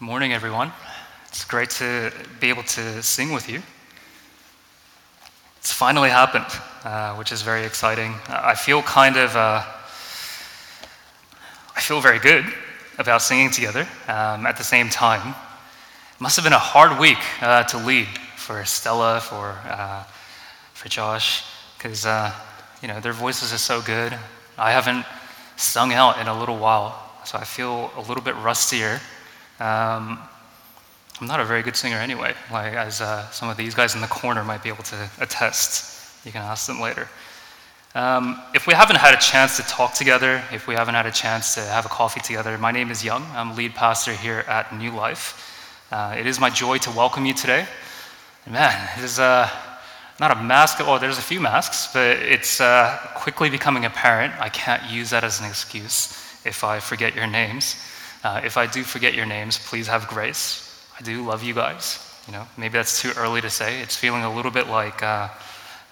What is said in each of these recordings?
Morning, everyone. It's great to be able to sing with you. It's finally happened, uh, which is very exciting. I feel kind of, uh, I feel very good about singing together. Um, at the same time, it must have been a hard week uh, to lead for Stella, for uh, for Josh, because uh, you know their voices are so good. I haven't sung out in a little while, so I feel a little bit rustier. Um, I'm not a very good singer anyway, like as uh, some of these guys in the corner might be able to attest. You can ask them later. Um, if we haven't had a chance to talk together, if we haven't had a chance to have a coffee together, my name is Young. I'm lead pastor here at New Life. Uh, it is my joy to welcome you today. Man, it is uh, not a mask, oh, there's a few masks, but it's uh, quickly becoming apparent. I can't use that as an excuse if I forget your names. Uh, if I do forget your names, please have grace. I do love you guys. You know, maybe that's too early to say. It's feeling a little bit like uh,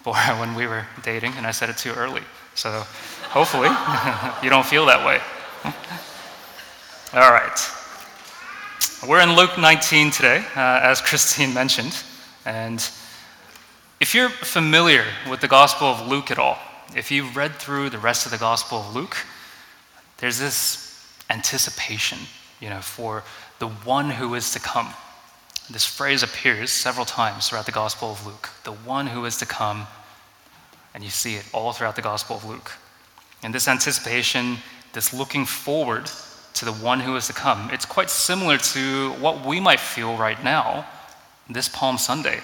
Bora when we were dating, and I said it too early. So hopefully you don't feel that way. All right. We're in Luke 19 today, uh, as Christine mentioned, and if you're familiar with the Gospel of Luke at all, if you've read through the rest of the Gospel of Luke, there's this anticipation, you know, for the one who is to come. This phrase appears several times throughout the Gospel of Luke the one who is to come, and you see it all throughout the Gospel of Luke. And this anticipation, this looking forward to the one who is to come, it's quite similar to what we might feel right now this Palm Sunday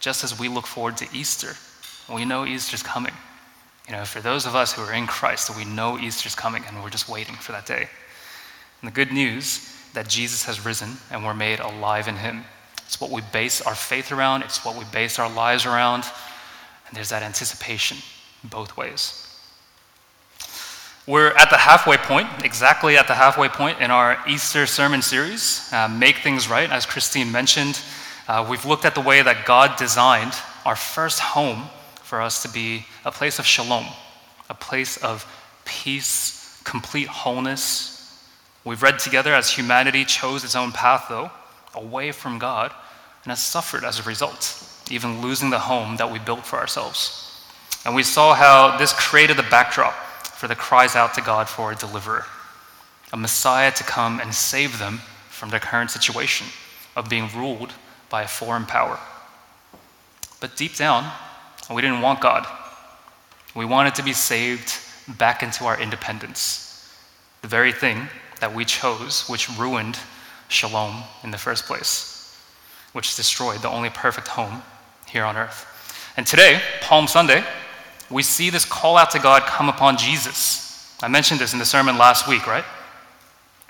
just as we look forward to Easter. We know Easter's coming. You know, for those of us who are in Christ, we know Easter's coming and we're just waiting for that day. And the good news that Jesus has risen and we're made alive in him. It's what we base our faith around, it's what we base our lives around. And there's that anticipation both ways. We're at the halfway point, exactly at the halfway point in our Easter sermon series, uh, Make Things Right, as Christine mentioned. Uh, we've looked at the way that God designed our first home for us to be a place of shalom, a place of peace, complete wholeness. We've read together as humanity chose its own path, though, away from God, and has suffered as a result, even losing the home that we built for ourselves. And we saw how this created the backdrop for the cries out to God for a deliverer, a Messiah to come and save them from their current situation of being ruled by a foreign power. But deep down, we didn't want God. We wanted to be saved back into our independence, the very thing that we chose, which ruined shalom in the first place, which destroyed the only perfect home here on earth. And today, Palm Sunday, we see this call out to God come upon Jesus. I mentioned this in the sermon last week, right?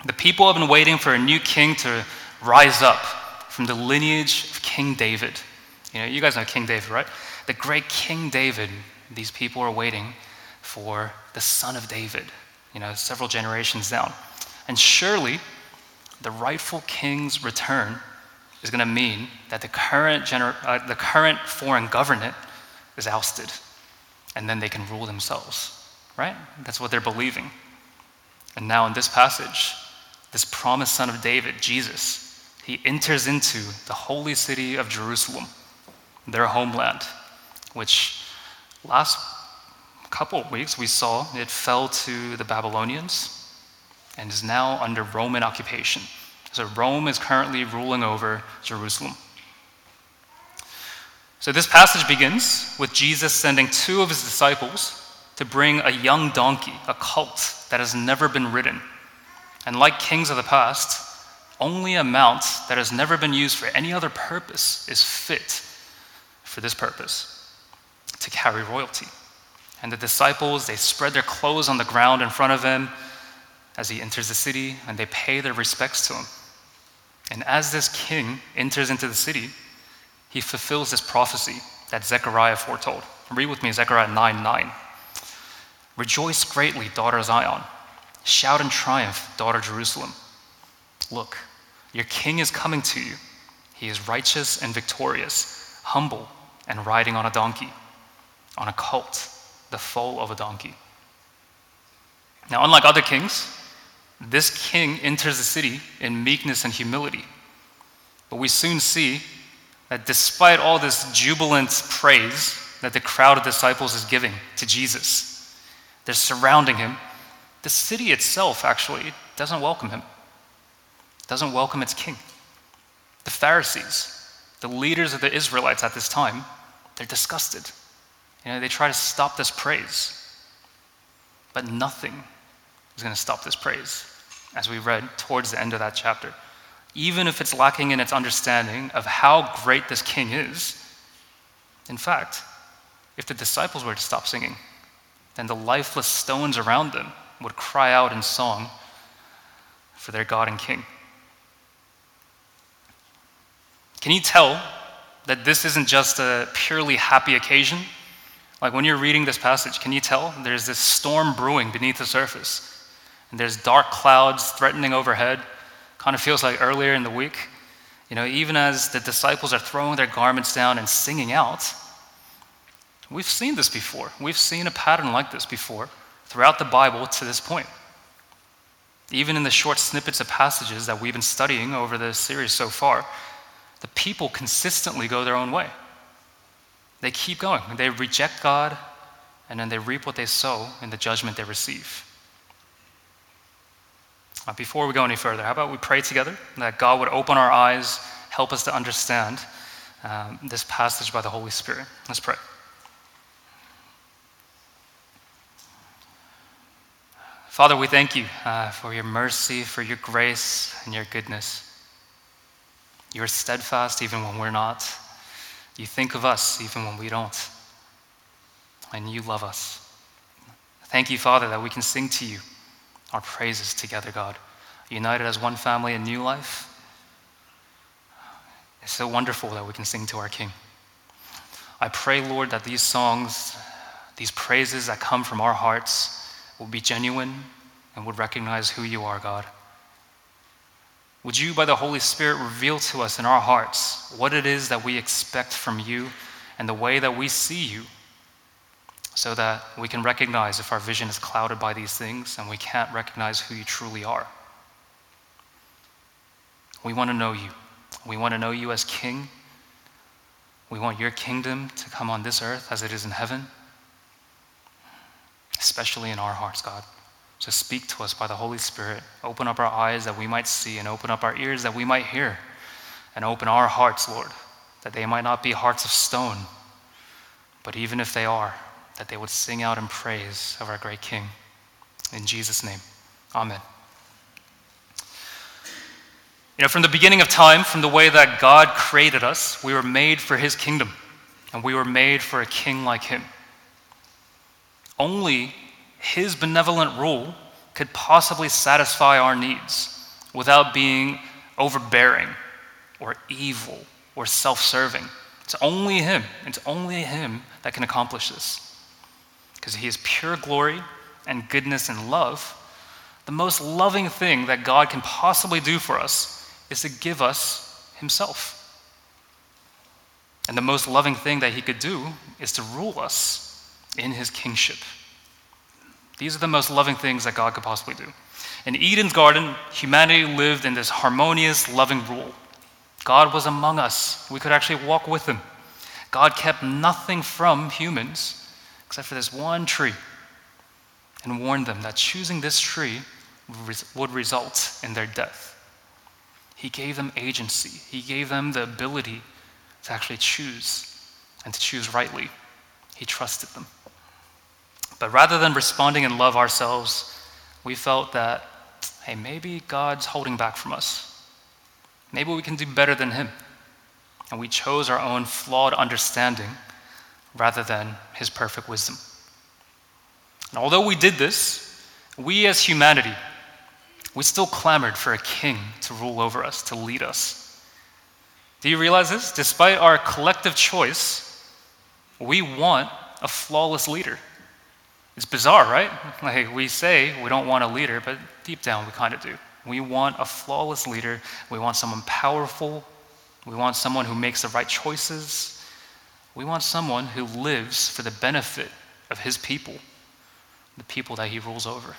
The people have been waiting for a new king to rise up from the lineage of King David. You know, you guys know King David, right? The great King David, these people are waiting for the son of David, you know, several generations down. And surely the rightful king's return is going to mean that the current, gener- uh, the current foreign government is ousted and then they can rule themselves, right? That's what they're believing. And now in this passage, this promised son of David, Jesus, he enters into the holy city of Jerusalem, their homeland, which last couple of weeks we saw it fell to the Babylonians and is now under Roman occupation. So Rome is currently ruling over Jerusalem. So this passage begins with Jesus sending two of his disciples to bring a young donkey, a colt that has never been ridden. And like kings of the past, only a mount that has never been used for any other purpose is fit for this purpose to carry royalty. And the disciples, they spread their clothes on the ground in front of him as he enters the city, and they pay their respects to him. And as this king enters into the city, he fulfills this prophecy that Zechariah foretold. Read with me Zechariah 9 9. Rejoice greatly, daughter Zion. Shout in triumph, daughter Jerusalem. Look, your king is coming to you. He is righteous and victorious, humble and riding on a donkey, on a colt, the foal of a donkey. Now, unlike other kings, this king enters the city in meekness and humility. But we soon see that despite all this jubilant praise that the crowd of disciples is giving to Jesus, they're surrounding him. The city itself actually doesn't welcome him, doesn't welcome its king. The Pharisees, the leaders of the Israelites at this time, they're disgusted. You know, they try to stop this praise. But nothing is going to stop this praise, as we read towards the end of that chapter. Even if it's lacking in its understanding of how great this king is. In fact, if the disciples were to stop singing, then the lifeless stones around them would cry out in song for their God and King. Can you tell that this isn't just a purely happy occasion? Like when you're reading this passage, can you tell there's this storm brewing beneath the surface? And there's dark clouds threatening overhead. Kind of feels like earlier in the week. You know, even as the disciples are throwing their garments down and singing out, we've seen this before. We've seen a pattern like this before throughout the Bible to this point. Even in the short snippets of passages that we've been studying over the series so far, the people consistently go their own way. They keep going. They reject God, and then they reap what they sow in the judgment they receive. Uh, before we go any further, how about we pray together that God would open our eyes, help us to understand um, this passage by the Holy Spirit? Let's pray. Father, we thank you uh, for your mercy, for your grace, and your goodness. You're steadfast even when we're not. You think of us even when we don't. And you love us. Thank you, Father, that we can sing to you our praises together, God. United as one family in new life. It's so wonderful that we can sing to our King. I pray, Lord, that these songs, these praises that come from our hearts, will be genuine and would recognize who you are, God. Would you, by the Holy Spirit, reveal to us in our hearts what it is that we expect from you and the way that we see you so that we can recognize if our vision is clouded by these things and we can't recognize who you truly are? We want to know you. We want to know you as King. We want your kingdom to come on this earth as it is in heaven, especially in our hearts, God. So speak to us by the Holy Spirit. Open up our eyes that we might see, and open up our ears that we might hear. And open our hearts, Lord, that they might not be hearts of stone, but even if they are, that they would sing out in praise of our great King. In Jesus' name, Amen. You know, from the beginning of time, from the way that God created us, we were made for His kingdom, and we were made for a king like Him. Only his benevolent rule could possibly satisfy our needs without being overbearing or evil or self serving. It's only Him. It's only Him that can accomplish this. Because He is pure glory and goodness and love. The most loving thing that God can possibly do for us is to give us Himself. And the most loving thing that He could do is to rule us in His kingship. These are the most loving things that God could possibly do. In Eden's garden, humanity lived in this harmonious, loving rule. God was among us. We could actually walk with him. God kept nothing from humans except for this one tree and warned them that choosing this tree would result in their death. He gave them agency, He gave them the ability to actually choose and to choose rightly. He trusted them. But rather than responding in love ourselves, we felt that, hey, maybe God's holding back from us. Maybe we can do better than Him. And we chose our own flawed understanding rather than His perfect wisdom. And although we did this, we as humanity, we still clamored for a king to rule over us, to lead us. Do you realize this? Despite our collective choice, we want a flawless leader. It's bizarre, right? Like we say we don't want a leader, but deep down we kind of do. We want a flawless leader. We want someone powerful. We want someone who makes the right choices. We want someone who lives for the benefit of his people, the people that he rules over.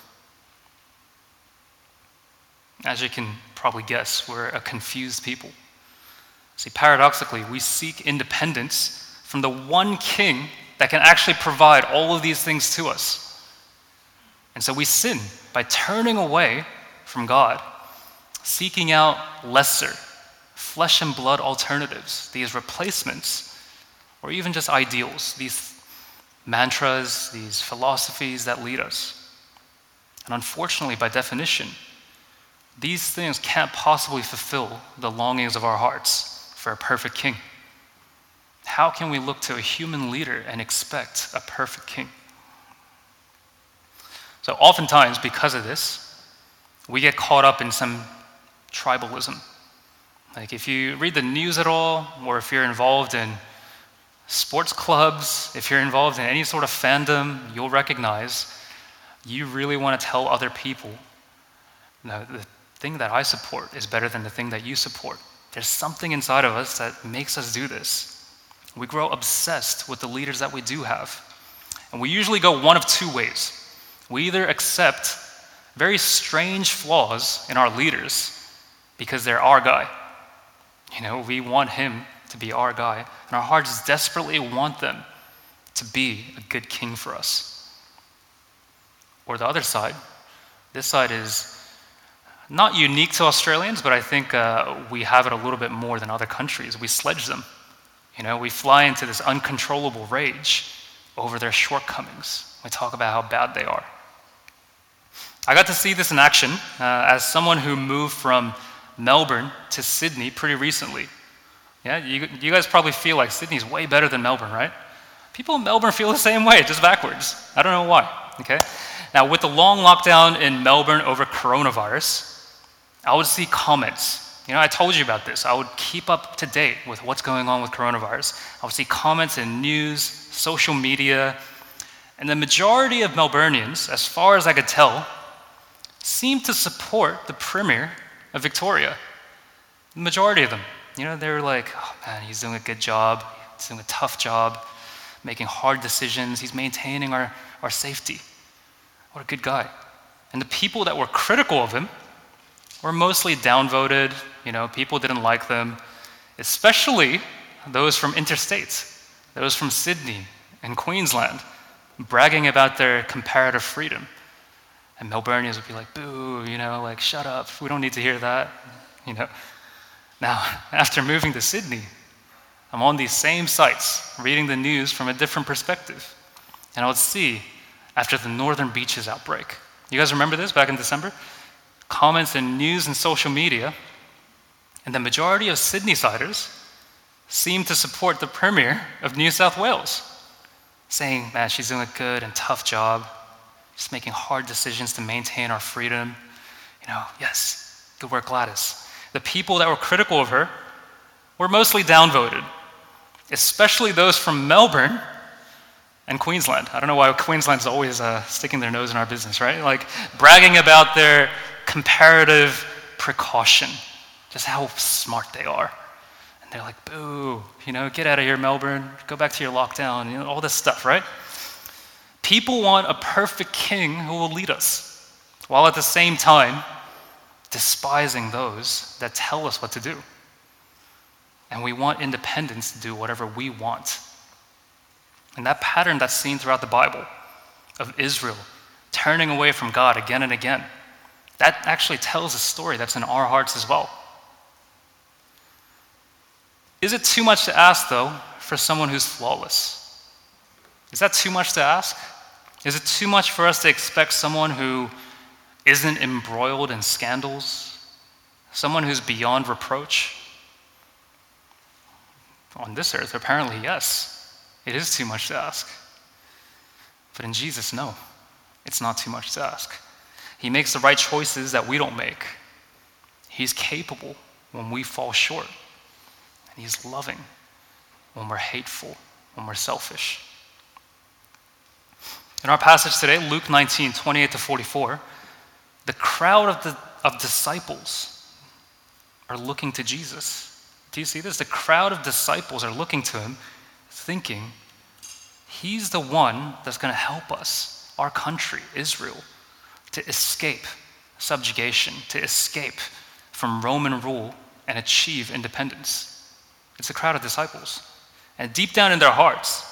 As you can probably guess, we're a confused people. See, paradoxically, we seek independence from the one king that can actually provide all of these things to us. And so we sin by turning away from God, seeking out lesser, flesh and blood alternatives, these replacements, or even just ideals, these mantras, these philosophies that lead us. And unfortunately, by definition, these things can't possibly fulfill the longings of our hearts for a perfect king. How can we look to a human leader and expect a perfect king? So, oftentimes, because of this, we get caught up in some tribalism. Like, if you read the news at all, or if you're involved in sports clubs, if you're involved in any sort of fandom, you'll recognize you really want to tell other people no, the thing that I support is better than the thing that you support. There's something inside of us that makes us do this. We grow obsessed with the leaders that we do have. And we usually go one of two ways. We either accept very strange flaws in our leaders because they're our guy. You know, we want him to be our guy, and our hearts desperately want them to be a good king for us. Or the other side, this side is not unique to Australians, but I think uh, we have it a little bit more than other countries. We sledge them. You know, we fly into this uncontrollable rage over their shortcomings. We talk about how bad they are. I got to see this in action uh, as someone who moved from Melbourne to Sydney pretty recently. Yeah, you, you guys probably feel like Sydney's way better than Melbourne, right? People in Melbourne feel the same way, just backwards. I don't know why, okay? Now, with the long lockdown in Melbourne over coronavirus, I would see comments. You know, I told you about this. I would keep up to date with what's going on with coronavirus. I would see comments in news, social media, and the majority of Melburnians, as far as I could tell, seemed to support the Premier of Victoria. The majority of them. You know, they were like, oh man, he's doing a good job, he's doing a tough job, making hard decisions, he's maintaining our, our safety. What a good guy. And the people that were critical of him were mostly downvoted, you know, people didn't like them, especially those from interstates, those from Sydney and Queensland, bragging about their comparative freedom. And Melburnians would be like, boo, you know, like, shut up, we don't need to hear that, you know. Now, after moving to Sydney, I'm on these same sites, reading the news from a different perspective. And I would see, after the Northern Beaches outbreak, you guys remember this back in December? comments in news and social media, and the majority of Sydneysiders seem to support the Premier of New South Wales, saying, man, she's doing a good and tough job, just making hard decisions to maintain our freedom. You know, yes, good work, Gladys. The people that were critical of her were mostly downvoted, especially those from Melbourne and Queensland. I don't know why Queensland's always uh, sticking their nose in our business, right? Like bragging about their comparative precaution, just how smart they are. And they're like, boo, you know, get out of here, Melbourne, go back to your lockdown, you know, all this stuff, right? People want a perfect king who will lead us, while at the same time despising those that tell us what to do. And we want independence to do whatever we want. And that pattern that's seen throughout the Bible of Israel turning away from God again and again that actually tells a story that's in our hearts as well. Is it too much to ask, though, for someone who's flawless? Is that too much to ask? Is it too much for us to expect someone who isn't embroiled in scandals? Someone who's beyond reproach? On this earth, apparently, yes. It is too much to ask. But in Jesus, no. It's not too much to ask. He makes the right choices that we don't make. He's capable when we fall short. And He's loving when we're hateful, when we're selfish. In our passage today, Luke 19, 28 to 44, the crowd of, the, of disciples are looking to Jesus. Do you see this? The crowd of disciples are looking to him, thinking, He's the one that's going to help us, our country, Israel, to escape subjugation, to escape from Roman rule and achieve independence. It's a crowd of disciples. And deep down in their hearts,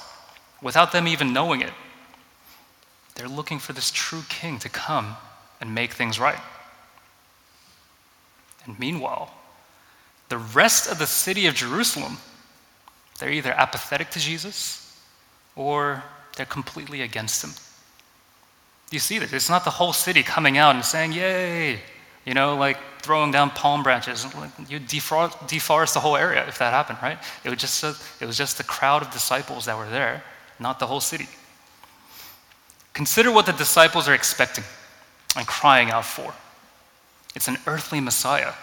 without them even knowing it, they're looking for this true king to come and make things right. And meanwhile, the rest of the city of Jerusalem, they're either apathetic to Jesus or they're completely against him. You see this? It's not the whole city coming out and saying, Yay! You know, like throwing down palm branches. You deforest, deforest the whole area if that happened, right? It was, just a, it was just the crowd of disciples that were there, not the whole city. Consider what the disciples are expecting and crying out for. It's an earthly Messiah.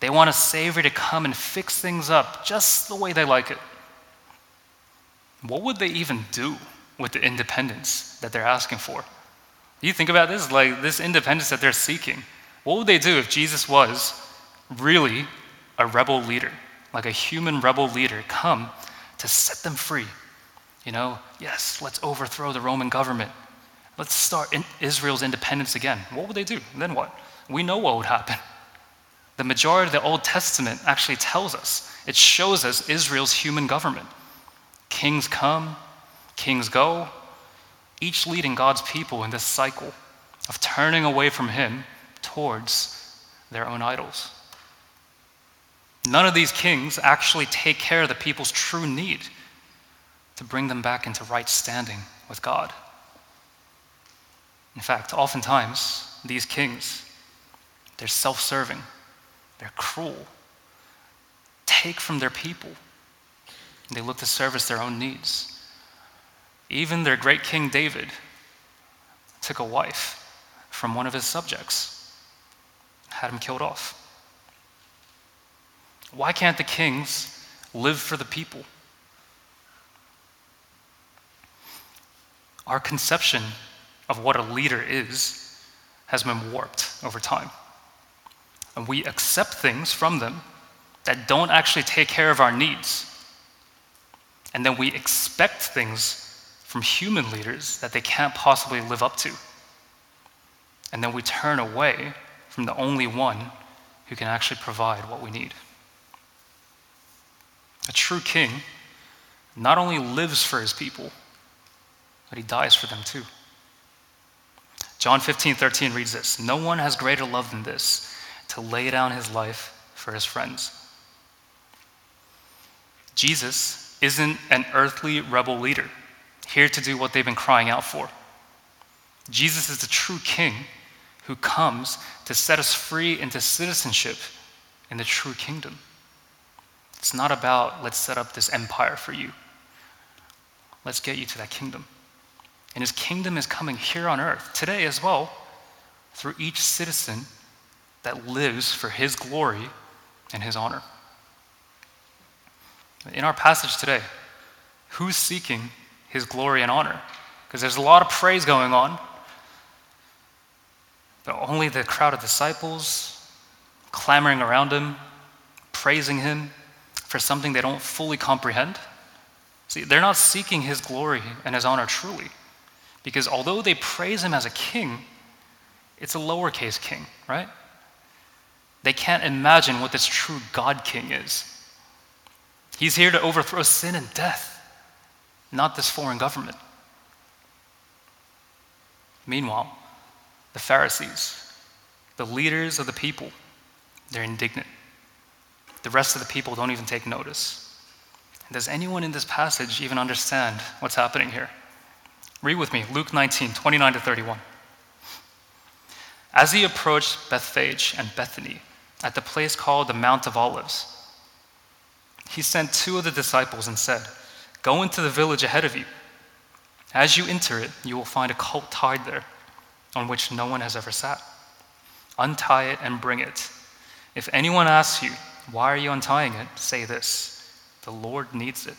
They want a Savior to come and fix things up just the way they like it. What would they even do with the independence that they're asking for? You think about this, like this independence that they're seeking. What would they do if Jesus was really a rebel leader, like a human rebel leader, come to set them free? You know, yes, let's overthrow the Roman government. Let's start in Israel's independence again. What would they do? Then what? We know what would happen. The majority of the Old Testament actually tells us, it shows us Israel's human government. Kings come, kings go, each leading God's people in this cycle of turning away from Him towards their own idols. None of these kings actually take care of the people's true need to bring them back into right standing with God. In fact, oftentimes, these kings, they're self serving, they're cruel, take from their people, they look to service their own needs. Even their great King David took a wife from one of his subjects, had him killed off. Why can't the kings live for the people? Our conception of what a leader is has been warped over time. And we accept things from them that don't actually take care of our needs. And then we expect things from human leaders that they can't possibly live up to. And then we turn away from the only one who can actually provide what we need. A true king not only lives for his people, but he dies for them too. John 15, 13 reads this No one has greater love than this, to lay down his life for his friends. Jesus isn't an earthly rebel leader here to do what they've been crying out for. Jesus is the true king who comes to set us free into citizenship in the true kingdom. It's not about, let's set up this empire for you. Let's get you to that kingdom. And his kingdom is coming here on earth today as well through each citizen that lives for his glory and his honor. In our passage today, who's seeking his glory and honor. Because there's a lot of praise going on, but only the crowd of disciples clamoring around him, praising him for something they don't fully comprehend. See, they're not seeking his glory and his honor truly. Because although they praise him as a king, it's a lowercase king, right? They can't imagine what this true God king is. He's here to overthrow sin and death not this foreign government. Meanwhile, the Pharisees, the leaders of the people, they're indignant. The rest of the people don't even take notice. Does anyone in this passage even understand what's happening here? Read with me Luke 19, 29 to 31. As he approached Bethphage and Bethany at the place called the Mount of Olives, he sent two of the disciples and said, Go into the village ahead of you. As you enter it, you will find a colt tied there on which no one has ever sat. Untie it and bring it. If anyone asks you, Why are you untying it? say this The Lord needs it.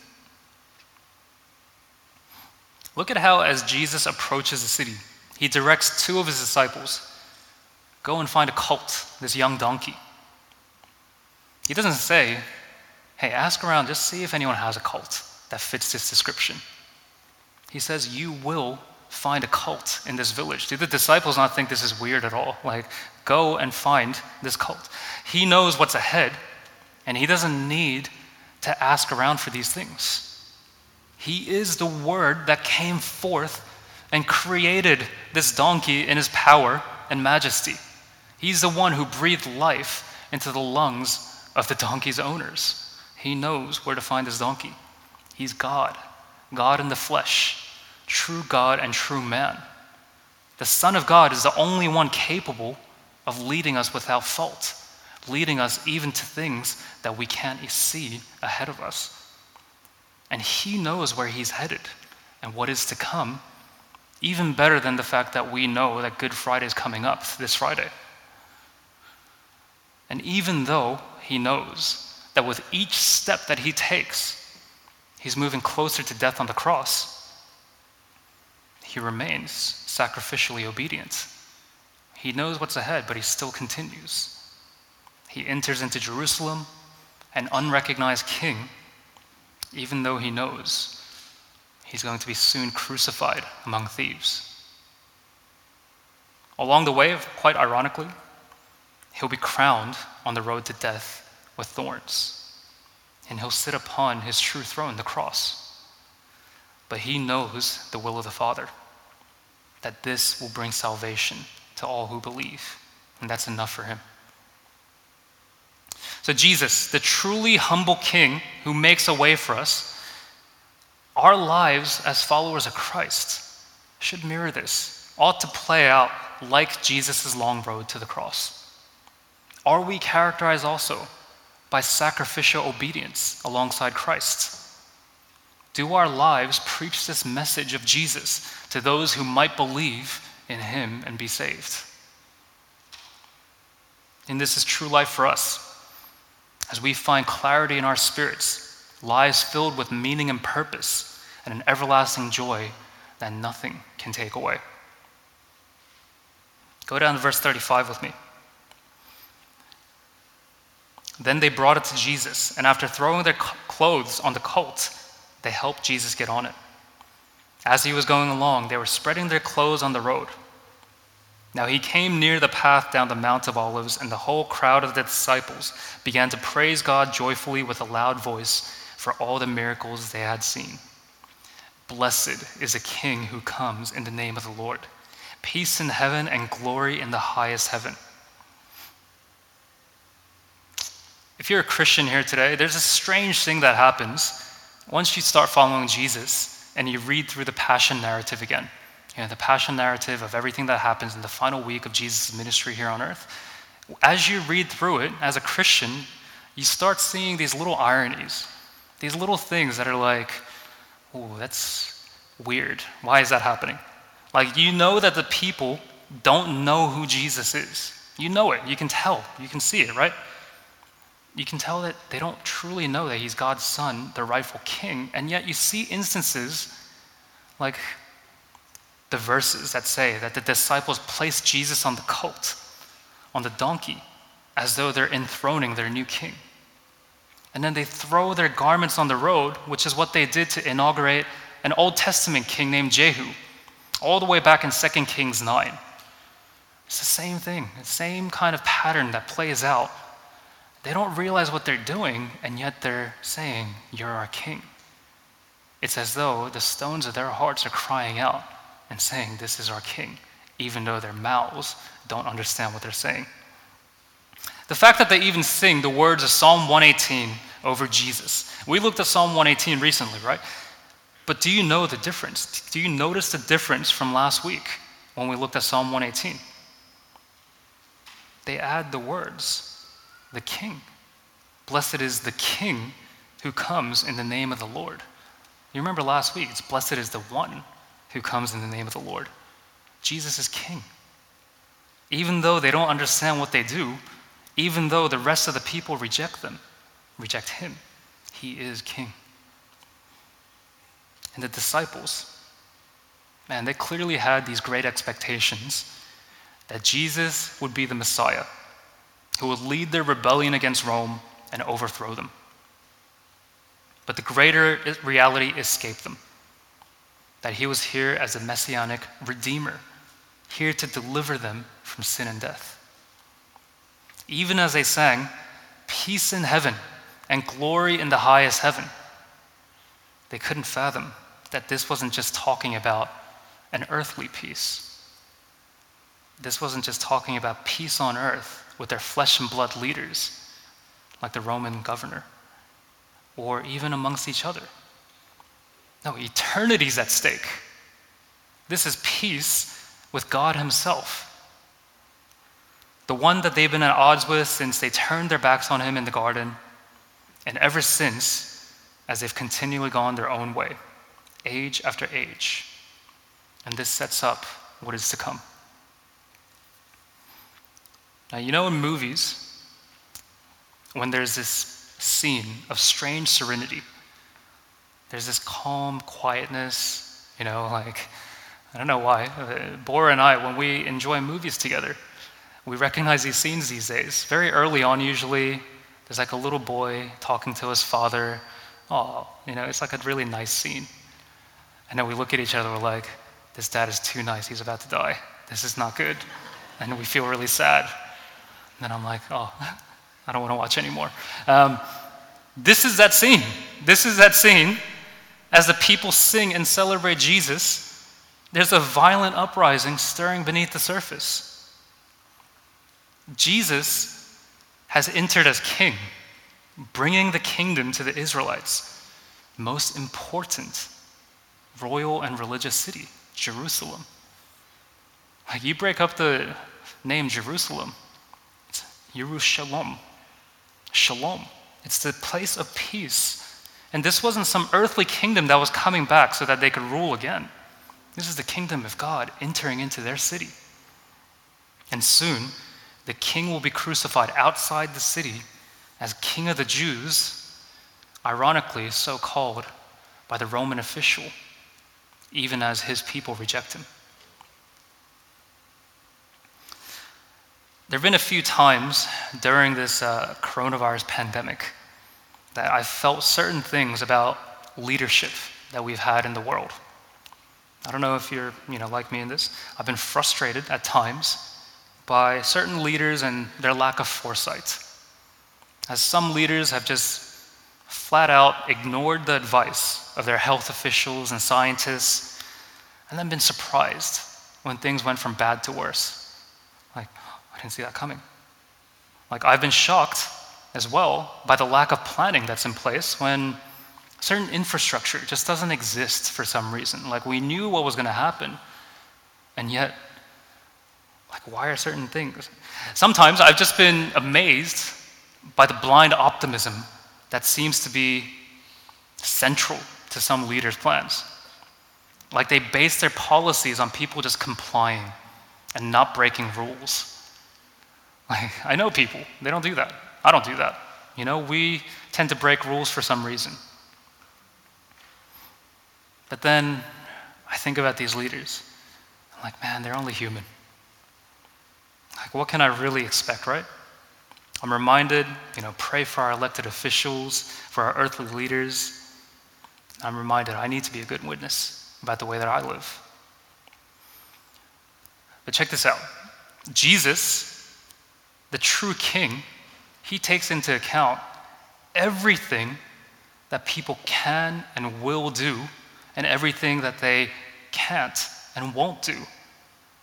Look at how, as Jesus approaches the city, he directs two of his disciples go and find a colt, this young donkey. He doesn't say, Hey, ask around, just see if anyone has a colt that fits this description. He says, You will find a cult in this village? Do the disciples not think this is weird at all? Like, go and find this cult. He knows what's ahead, and he doesn't need to ask around for these things. He is the Word that came forth and created this donkey in his power and majesty. He's the one who breathed life into the lungs of the donkey's owners. He knows where to find his donkey. He's God, God in the flesh, true God and true man. The Son of God is the only one capable of leading us without fault, leading us even to things that we can't see ahead of us. And He knows where He's headed and what is to come, even better than the fact that we know that Good Friday is coming up this Friday. And even though He knows that with each step that He takes, He's moving closer to death on the cross, He remains sacrificially obedient. He knows what's ahead, but He still continues. He enters into Jerusalem, an unrecognized king even though he knows he's going to be soon crucified among thieves. Along the way, quite ironically, he'll be crowned on the road to death with thorns, and he'll sit upon his true throne, the cross. But he knows the will of the Father, that this will bring salvation to all who believe, and that's enough for him. So, Jesus, the truly humble King who makes a way for us, our lives as followers of Christ should mirror this, ought to play out like Jesus' long road to the cross. Are we characterized also by sacrificial obedience alongside Christ? Do our lives preach this message of Jesus to those who might believe in him and be saved? And this is true life for us as we find clarity in our spirits, lives filled with meaning and purpose, and an everlasting joy that nothing can take away. Go down to verse 35 with me. Then they brought it to Jesus, and after throwing their clothes on the colt, they helped Jesus get on it. As he was going along, they were spreading their clothes on the road. Now he came near the path down the Mount of Olives, and the whole crowd of the disciples began to praise God joyfully with a loud voice for all the miracles they had seen. Blessed is a king who comes in the name of the Lord. Peace in heaven and glory in the highest heaven. If you're a Christian here today, there's a strange thing that happens once you start following Jesus and you read through the passion narrative again you know, the passion narrative of everything that happens in the final week of Jesus' ministry here on earth, as you read through it as a Christian, you start seeing these little ironies, these little things that are like, oh, that's weird. Why is that happening? Like, you know that the people don't know who Jesus is. You know it. You can tell. You can see it, right? You can tell that they don't truly know that he's God's son, the rightful king, and yet you see instances like the verses that say that the disciples placed Jesus on the colt, on the donkey, as though they're enthroning their new king. And then they throw their garments on the road, which is what they did to inaugurate an Old Testament king named Jehu, all the way back in 2 Kings 9. It's the same thing, the same kind of pattern that plays out. They don't realize what they're doing, and yet they're saying, You're our king. It's as though the stones of their hearts are crying out, and saying, This is our king, even though their mouths don't understand what they're saying. The fact that they even sing the words of Psalm 118 over Jesus. We looked at Psalm 118 recently, right? But do you know the difference? Do you notice the difference from last week when we looked at Psalm 118? They add the words, the king. Blessed is the king who comes in the name of the Lord. You remember last week, it's blessed is the one who comes in the name of the Lord. Jesus is king. Even though they don't understand what they do, even though the rest of the people reject them, reject him, he is king. And the disciples, man, they clearly had these great expectations that Jesus would be the Messiah who would lead their rebellion against Rome and overthrow them. But the greater reality escaped them. That he was here as a messianic redeemer, here to deliver them from sin and death. Even as they sang, Peace in heaven and glory in the highest heaven, they couldn't fathom that this wasn't just talking about an earthly peace. This wasn't just talking about peace on earth with their flesh and blood leaders, like the Roman governor, or even amongst each other. No, eternity's at stake. This is peace with God Himself. The one that they've been at odds with since they turned their backs on Him in the garden, and ever since, as they've continually gone their own way, age after age. And this sets up what is to come. Now, you know, in movies, when there's this scene of strange serenity, there's this calm quietness, you know, like, I don't know why. Uh, Bora and I, when we enjoy movies together, we recognize these scenes these days. Very early on, usually, there's like a little boy talking to his father. Oh, you know, it's like a really nice scene. And then we look at each other, we're like, this dad is too nice, he's about to die. This is not good. And we feel really sad. And then I'm like, oh, I don't want to watch anymore. Um, this is that scene. This is that scene as the people sing and celebrate Jesus, there's a violent uprising stirring beneath the surface. Jesus has entered as king, bringing the kingdom to the Israelites, most important royal and religious city, Jerusalem. Like you break up the name Jerusalem, it's Yerushalom, Shalom. It's the place of peace and this wasn't some earthly kingdom that was coming back so that they could rule again. This is the kingdom of God entering into their city. And soon, the king will be crucified outside the city as king of the Jews, ironically, so called by the Roman official, even as his people reject him. There have been a few times during this uh, coronavirus pandemic that I've felt certain things about leadership that we've had in the world. I don't know if you're, you know, like me in this. I've been frustrated at times by certain leaders and their lack of foresight. As some leaders have just flat out ignored the advice of their health officials and scientists and then been surprised when things went from bad to worse. Like, I didn't see that coming. Like, I've been shocked as well by the lack of planning that's in place when certain infrastructure just doesn't exist for some reason. Like we knew what was going to happen, and yet, like, why are certain things? Sometimes I've just been amazed by the blind optimism that seems to be central to some leaders' plans. Like they base their policies on people just complying and not breaking rules. Like, I know people, they don't do that. I don't do that. You know, we tend to break rules for some reason. But then I think about these leaders. I'm like, man, they're only human. Like, what can I really expect, right? I'm reminded, you know, pray for our elected officials, for our earthly leaders. I'm reminded I need to be a good witness about the way that I live. But check this out Jesus, the true king, he takes into account everything that people can and will do and everything that they can't and won't do.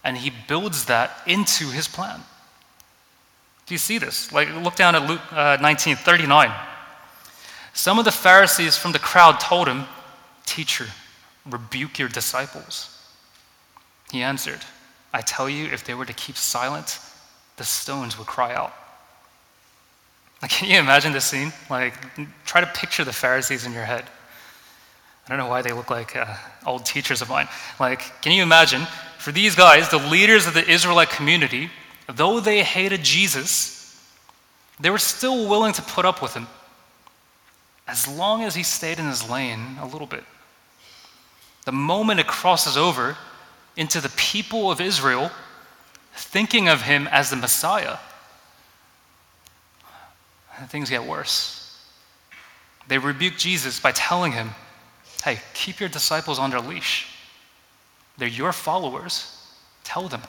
And he builds that into his plan. Do you see this? Like, look down at Luke uh, 19 39. Some of the Pharisees from the crowd told him, Teacher, rebuke your disciples. He answered, I tell you, if they were to keep silent, the stones would cry out. Like, can you imagine this scene? Like, try to picture the Pharisees in your head. I don't know why they look like uh, old teachers of mine. Like, can you imagine? For these guys, the leaders of the Israelite community, though they hated Jesus, they were still willing to put up with him as long as he stayed in his lane a little bit. The moment it crosses over into the people of Israel thinking of him as the Messiah, things get worse. They rebuke Jesus by telling him, hey, keep your disciples on their leash. they're your followers, tell them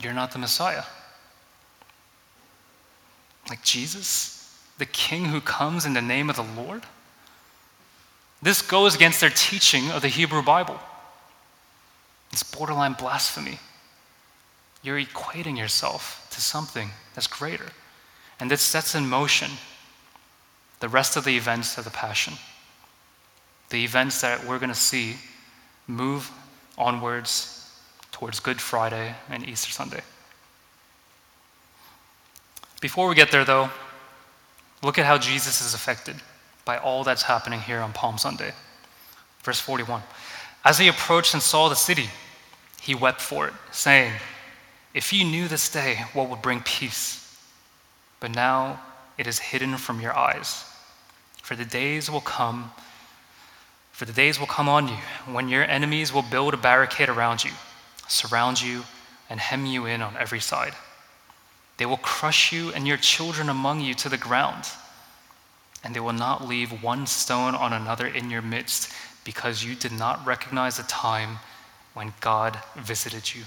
you're not the Messiah. Like Jesus, the King who comes in the name of the Lord? This goes against their teaching of the Hebrew Bible. It's borderline blasphemy. You're equating yourself to something that's greater. And it sets in motion the rest of the events of the Passion. The events that we're going to see move onwards towards Good Friday and Easter Sunday. Before we get there, though, look at how Jesus is affected by all that's happening here on Palm Sunday. Verse 41 As he approached and saw the city, he wept for it, saying, If you knew this day what would bring peace, but now it is hidden from your eyes. For the days will come, for the days will come on you when your enemies will build a barricade around you, surround you, and hem you in on every side. They will crush you and your children among you to the ground and they will not leave one stone on another in your midst because you did not recognize the time when God visited you.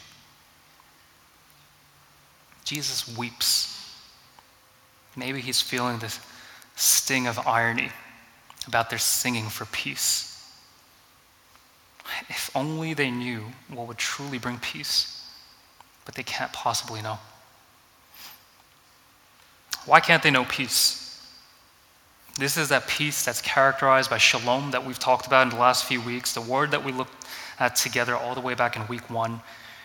Jesus weeps. Maybe he's feeling the sting of irony about their singing for peace. If only they knew what would truly bring peace, but they can't possibly know. Why can't they know peace? This is that peace that's characterized by shalom that we've talked about in the last few weeks, the word that we looked at together all the way back in week one.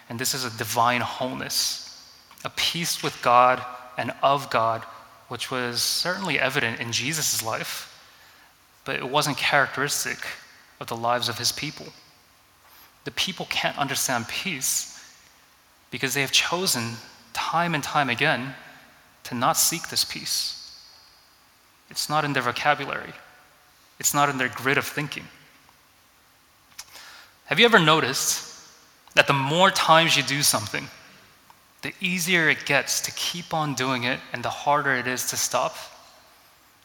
And this is a divine wholeness, a peace with God and of God, which was certainly evident in Jesus' life, but it wasn't characteristic of the lives of his people. The people can't understand peace because they have chosen time and time again to not seek this peace. It's not in their vocabulary, it's not in their grid of thinking. Have you ever noticed that the more times you do something, the easier it gets to keep on doing it and the harder it is to stop?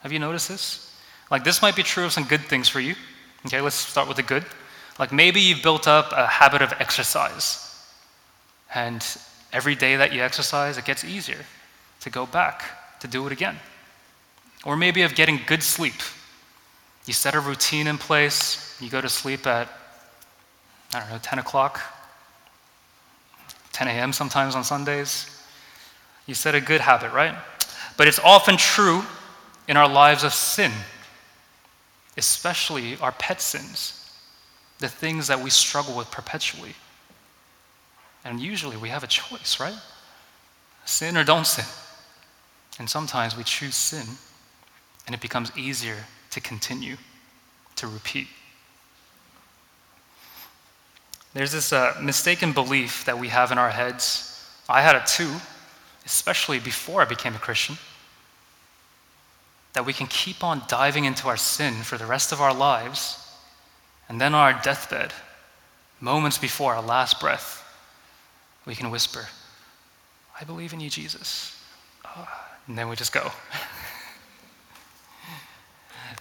Have you noticed this? Like, this might be true of some good things for you. Okay, let's start with the good. Like, maybe you've built up a habit of exercise, and every day that you exercise, it gets easier to go back to do it again or maybe of getting good sleep. You set a routine in place, you go to sleep at, I don't know, 10 o'clock, 10 a.m. sometimes on Sundays. You set a good habit, right? But it's often true in our lives of sin, especially our pet sins, the things that we struggle with perpetually. And usually we have a choice, right? Sin or don't sin. And sometimes we choose sin and it becomes easier to continue, to repeat. There's this uh, mistaken belief that we have in our heads. I had it too, especially before I became a Christian, that we can keep on diving into our sin for the rest of our lives, and then on our deathbed, moments before our last breath, we can whisper, I believe in you, Jesus. And then we just go.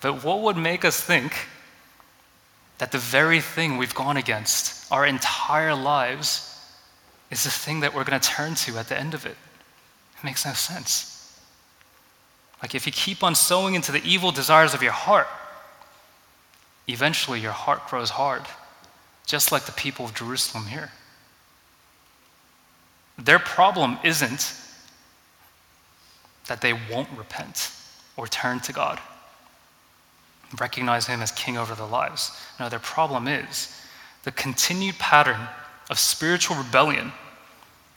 But what would make us think that the very thing we've gone against our entire lives is the thing that we're going to turn to at the end of it? It makes no sense. Like if you keep on sowing into the evil desires of your heart, eventually your heart grows hard, just like the people of Jerusalem here. Their problem isn't that they won't repent or turn to God recognize Him as King over their lives. Now, their problem is the continued pattern of spiritual rebellion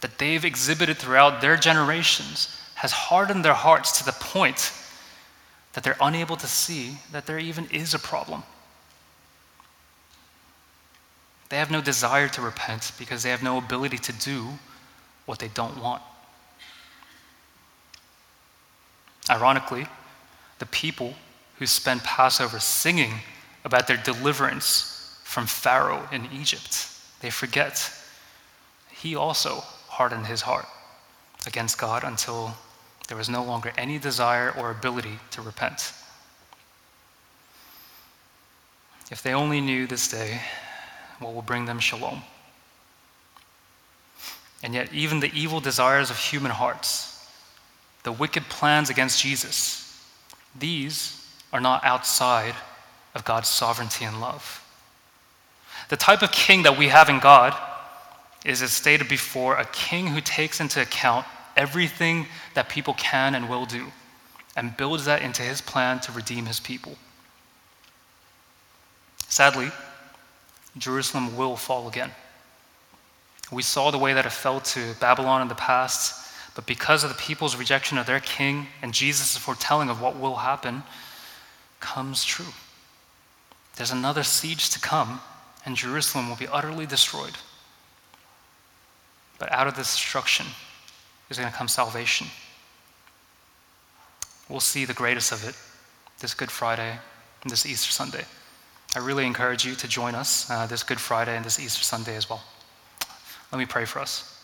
that they've exhibited throughout their generations has hardened their hearts to the point that they're unable to see that there even is a problem. They have no desire to repent because they have no ability to do what they don't want. Ironically, the people who spend Passover singing about their deliverance from Pharaoh in Egypt. They forget he also hardened his heart against God until there was no longer any desire or ability to repent. If they only knew this day what will bring them shalom. And yet, even the evil desires of human hearts, the wicked plans against Jesus, these are not outside of God's sovereignty and love. The type of king that we have in God is, as stated before, a king who takes into account everything that people can and will do and builds that into his plan to redeem his people. Sadly, Jerusalem will fall again. We saw the way that it fell to Babylon in the past, but because of the people's rejection of their king and Jesus' foretelling of what will happen, comes true. There's another siege to come, and Jerusalem will be utterly destroyed. But out of this destruction is going to come salvation. We'll see the greatest of it this Good Friday and this Easter Sunday. I really encourage you to join us uh, this Good Friday and this Easter Sunday as well. Let me pray for us.